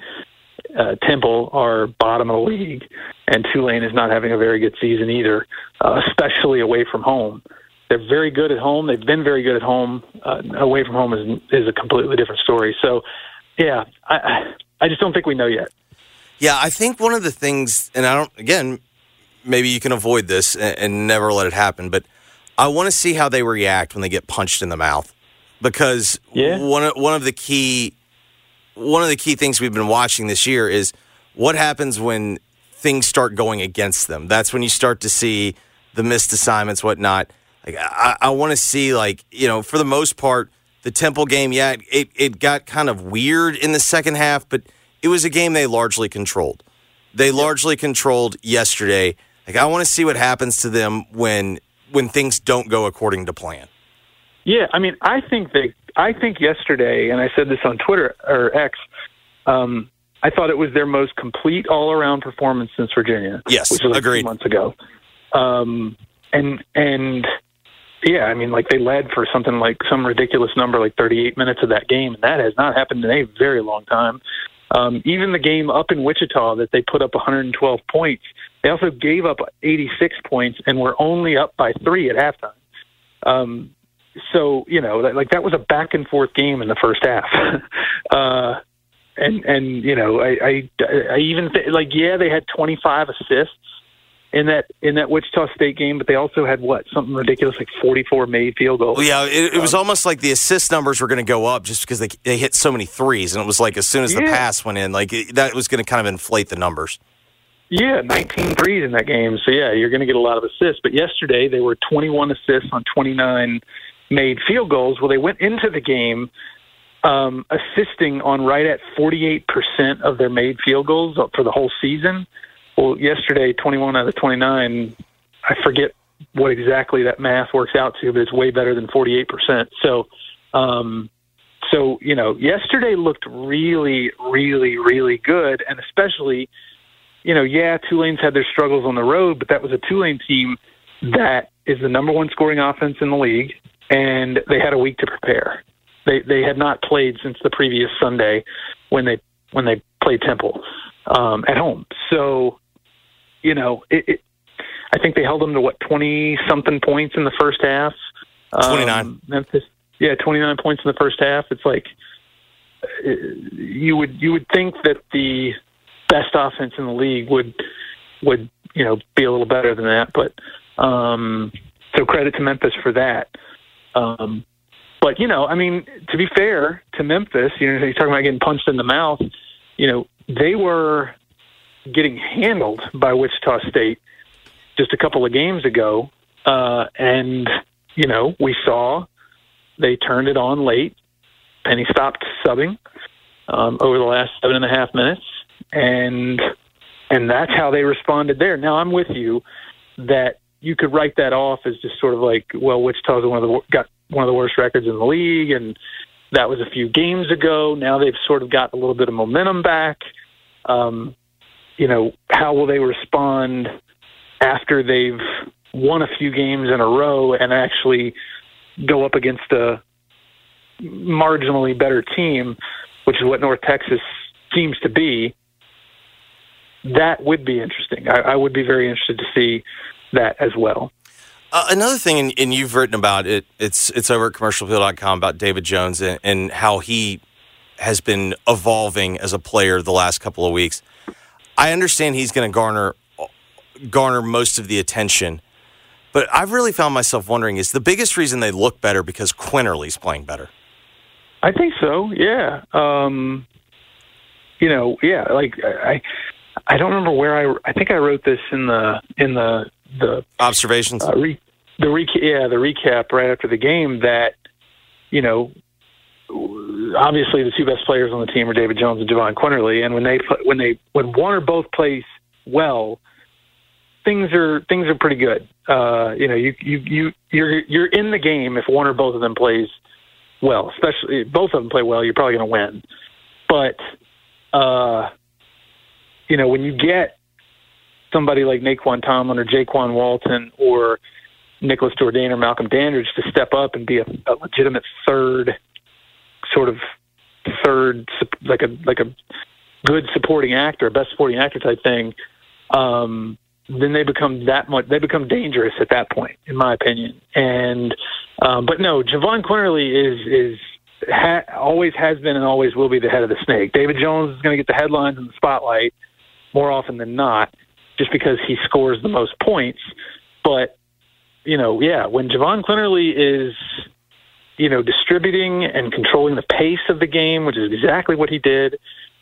uh, Temple are bottom of the league, and Tulane is not having a very good season either, uh, especially away from home. They're very good at home. They've been very good at home. Uh, away from home is is a completely different story. So, yeah, I I just don't think we know yet. Yeah, I think one of the things, and I don't, again, maybe you can avoid this and, and never let it happen, but I want to see how they react when they get punched in the mouth because yeah. one of, one of the key one of the key things we've been watching this year is what happens when things start going against them. That's when you start to see the missed assignments, whatnot. Like I, I want to see, like you know, for the most part, the Temple game. Yeah, it it got kind of weird in the second half, but it was a game they largely controlled. They largely controlled yesterday. Like I want to see what happens to them when when things don't go according to plan. Yeah, I mean, I think they I think yesterday, and I said this on Twitter or X, um, I thought it was their most complete all around performance since Virginia. Yes, which was like agreed. Months ago, um, and and yeah, I mean, like they led for something like some ridiculous number, like 38 minutes of that game, and that has not happened in a very long time. Um, even the game up in Wichita that they put up 112 points, they also gave up 86 points and were only up by three at halftime. Um, so you know, like that was a back and forth game in the first half. uh, and and you know, I I, I even th- like yeah, they had 25 assists in that in that Wichita State game, but they also had what something ridiculous like 44 made field goals. Well, yeah, it, it was um, almost like the assist numbers were going to go up just because they they hit so many threes, and it was like as soon as the Yeah. pass went in, like it, that was going to kind of inflate the numbers. Yeah, 19 threes in that game. So yeah, you're going to get a lot of assists. But yesterday they were 21 assists on 29 made field goals. Well, they went into the game um, assisting on right at 48% of their made field goals for the whole season. Well, yesterday, 21 out of 29, I forget what exactly that math works out to, but it's way better than 48%. So, um, so you know, yesterday looked really, really, really good, and especially, you know, yeah, Tulane's had their struggles on the road, but that was a Tulane team that is the number one scoring offense in the league, and they had a week to prepare. They they had not played since the previous Sunday when they when they played Temple um, at home. So, you know, it, it, I think they held them to what twenty something points in the first half. Twenty nine. Um, Memphis, yeah, twenty nine points in the first half. It's like uh, you would you would think that the best offense in the league would would you know be a little better than that, but um, so credit to Memphis for that. Um, but you know, I mean, to be fair to Memphis, you know, you're talking about getting punched in the mouth. You know, they were getting handled by Wichita State just a couple of games ago, uh, and you know, we saw they turned it on late. Penny stopped subbing um, over the last seven and a half minutes, and and that's how they responded there. Now I'm with you that you could write that off as just sort of like, well, Wichita's one of the got one of the worst records in the league, and that was a few games ago. Now they've sort of got a little bit of momentum back. Um, you know, how will they respond after they've won a few games in a row and actually go up against a marginally better team, which is what North Texas seems to be? That would be interesting. I, I would be very interested to see that as well. Uh, another thing, and, and, you've written about it, it's it's over at commercialappeal.com about David Jones and, and how he has been evolving as a player the last couple of weeks. I understand he's going to garner garner most of the attention, but I've really found myself wondering: is the biggest reason they look better because Quinerly's playing better? I think so. Yeah. Um, you know, yeah. Like I, I don't remember where I. I think I wrote this in the in the the observations. Uh, re, the re, yeah, the recap right after the game that you know obviously the two best players on the team are David Jones and Jahvon Quinerly, and when they when they when one or both plays well, things are things are pretty good. Uh, you know, you you you you're you're in the game if one or both of them plays well. Especially if both of them play well, you're probably going to win. But uh, you know, when you get somebody like Nae'Qwan Tomlin or Jaykwon Walton or Nicholas Jourdain or Malcolm Dandridge to step up and be a, a legitimate third sort of third like a like a good supporting actor, best supporting actor type thing, um, then they become that much they become dangerous at that point, in my opinion. And um, but no, Jahvon Quinerly is is ha- always has been and always will be the head of the snake. David Jones is going to get the headlines and the spotlight more often than not, just because he scores the most points. But you know, yeah, when Jahvon Quinerly is you know, distributing and controlling the pace of the game, which is exactly what he did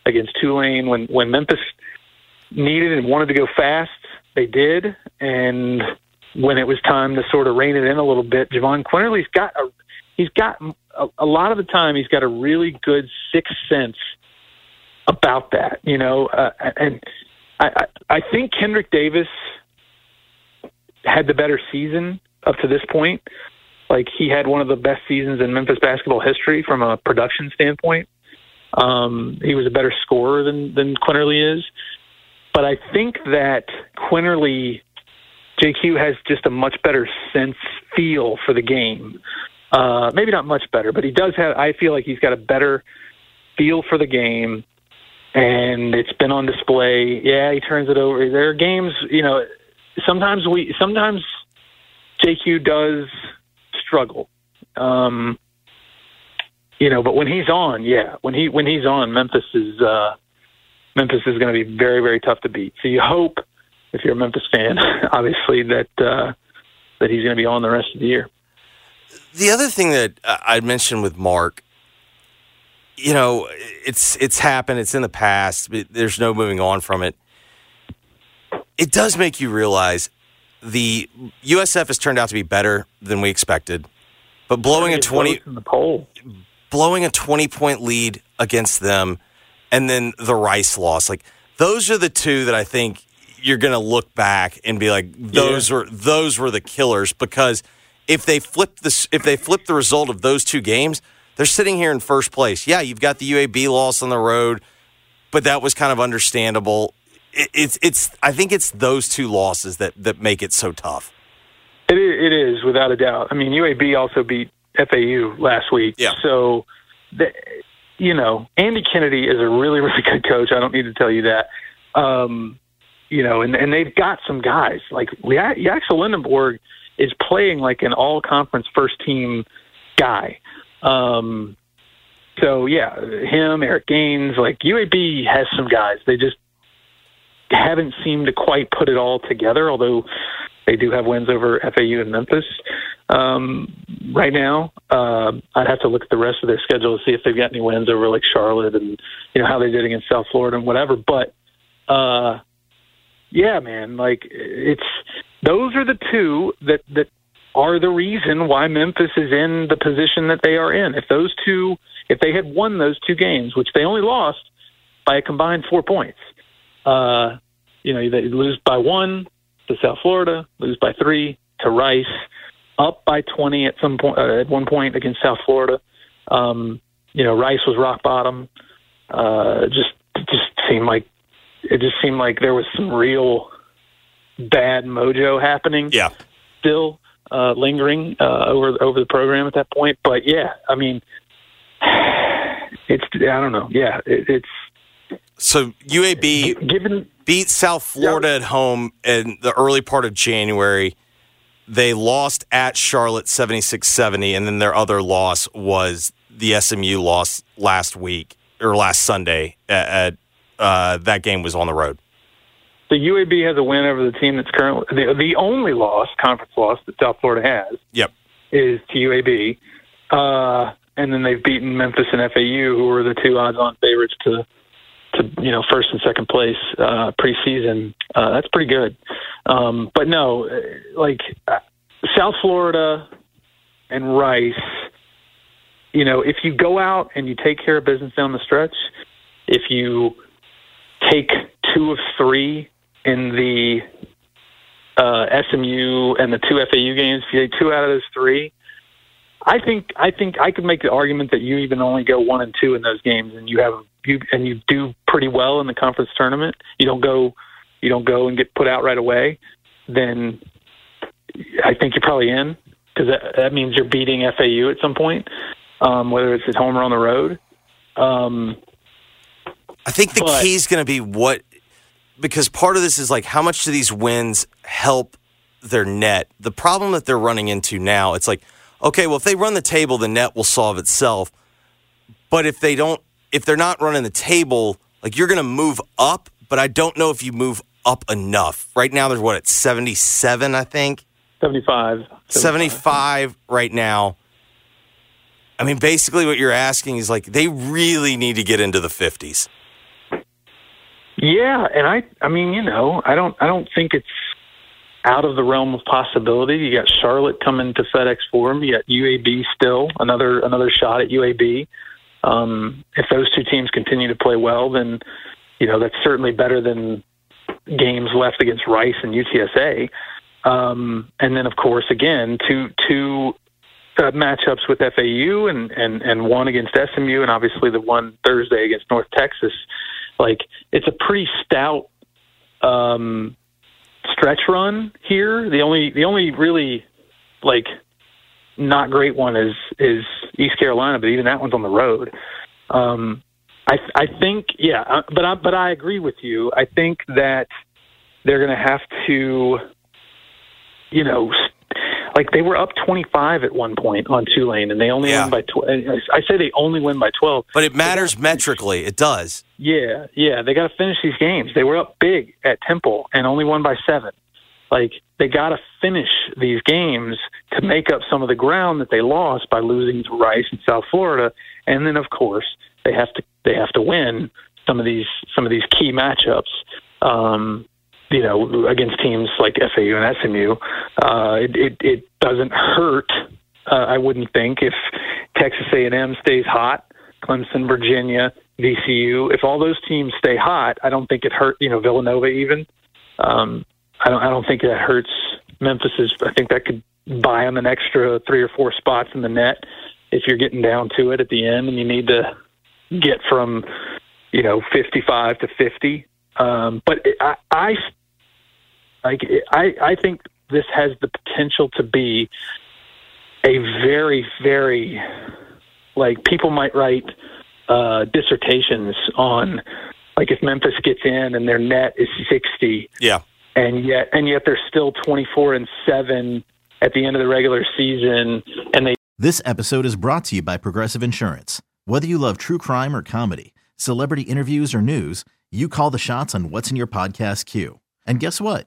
against Tulane when when Memphis needed and wanted to go fast, they did. And when it was time to sort of rein it in a little bit, Jahvon Quinerly's got a he's got a, a lot of the time he's got a really good sixth sense about that, you know, uh, and I, I I think Kendrick Davis had the better season up to this point. Like he had one of the best seasons in Memphis basketball history from a production standpoint. Um, he was a better scorer than than Quinerly is, but I think that Quinerly, JQ has just a much better sense feel for the game. Uh, maybe not much better, but he does have. I feel like he's got a better feel for the game, and it's been on display. Yeah, he turns it over. There are games, you know. Sometimes we, sometimes JQ does struggle. Um, you know, but when he's on, yeah, when he when he's on, Memphis is uh, Memphis is going to be very very tough to beat. So you hope, if you're a Memphis fan, obviously that uh, that he's going to be on the rest of the year. The other thing that I mentioned with Mark, you know, it's it's happened, it's in the past, there's no moving on from it. It does make you realize the USF has turned out to be better than we expected, but blowing a twenty in the poll, blowing a 20 point lead against them, and then the Rice loss. Like those are the two that I think you're going to look back and be like, those were those were the killers because if they flip this, if they flip the result of those two games, they're sitting here in first place. Yeah, you've got the UAB loss on the road, but that was kind of understandable. It, it's it's I think it's those two losses that that make it so tough. It is, it is without a doubt. I mean, UAB also beat FAU last week. Yeah. So, the, you know, Andy Kennedy is a really, really good coach. I don't need to tell you that. Um, you know, and, and they've got some guys like Yaxel Lendeborg is playing like an all conference first team guy. Um, so yeah, him, Eric Gaines, like UAB has some guys. They just haven't seemed to quite put it all together, although they do have wins over FAU and Memphis um, right now. Uh, I'd have to look at the rest of their schedule to see if they've got any wins over like Charlotte and you know how they did against South Florida and whatever. But uh, yeah, man, like it's those are the two that that are the reason why Memphis is in the position that they are in. If those two, if they had won those two games, which they only lost by a combined four points, uh, you know, they lose by one to South Florida, lose by three to Rice, up by 20 at some point, uh, at one point against South Florida. Um, you know, Rice was rock bottom. Uh, just, just seemed like it just seemed like there was some real bad mojo happening. Yeah. Still uh, lingering uh, over over the program at that point, but yeah, I mean, it's I don't know. Yeah, it, it's so UAB given beat South Florida yeah. at home in the early part of January. They lost at Charlotte 76-70 and then their other loss was the SMU loss last week or last Sunday at, at uh, that game was on the road. The UAB has a win over the team that's currently the, the only loss, conference loss that South Florida has. Yep, is to UAB, uh, and then they've beaten Memphis and FAU, who were the two odds-on favorites to to you know first and second place uh, preseason. Uh, that's pretty good. Um, but no, like uh, South Florida and Rice. You know, if you go out and you take care of business down the stretch, if you take two of three in the uh, SMU and the two FAU games, if you take two out of those three, I think I think I could make the argument that you even only go one and two in those games, and you have you and you do pretty well in the conference tournament. You don't go you don't go and get put out right away. Then I think you're probably in because that, that means you're beating FAU at some point, um, whether it's at home or on the road. Um, I think the but, key is going to be what, because part of this is like how much do these wins help their net? The problem that they're running into now, it's like, okay, well, if they run the table, the net will solve itself. But if they don't, if they're not running the table, like you're going to move up, but I don't know if you move up enough. Right now, there's what, at 77, I think? 75. 75, 75 right now. I mean, basically, what you're asking is like they really need to get into the 50s. Yeah, and I I mean, you know, I don't I don't think it's out of the realm of possibility. You got Charlotte coming to FedEx Forum. You got UAB still another another shot at UAB. Um, if those two teams continue to play well, then you know that's certainly better than games left against Rice and UTSA. Um, and then, of course, again, two two uh, matchups with FAU and, and and one against SMU, and obviously the one Thursday against North Texas. Like it's a pretty stout um, stretch run here. The only the only really like not great one is is East Carolina, but even that one's on the road. Um, I I think yeah, uh, but I but I agree with you. I think that they're going to have to, you know, like they were up 25 at one point on Tulane, and they only yeah. win by 12. I say they only win by 12, but it matters metrically. It does. Yeah, yeah, they got to finish these games. They were up big at Temple and only won by seven. Like they got to finish these games to make up some of the ground that they lost by losing to Rice and South Florida, and then of course they have to they have to win some of these some of these key matchups. Um, you know, against teams like FAU and SMU, uh, it, it, it doesn't hurt. Uh, I wouldn't think if Texas A&M stays hot, Clemson, Virginia, VCU. If all those teams stay hot, I don't think it hurt. You know, Villanova even. Um, I don't. I don't think that hurts Memphis's. I think that could buy them an extra three or four spots in the net if you're getting down to it at the end and you need to get from you know 55 to 50. Um, but I, I like I I think this has the potential to be a very very like people might write uh, dissertations on like if Memphis gets in and their net is 60. Yeah. And yet and yet they're still 24 and 7 at the end of the regular season and they This episode is brought to you by Progressive Insurance. Whether you love true crime or comedy, celebrity interviews or news, you call the shots on what's in your podcast queue. And guess what?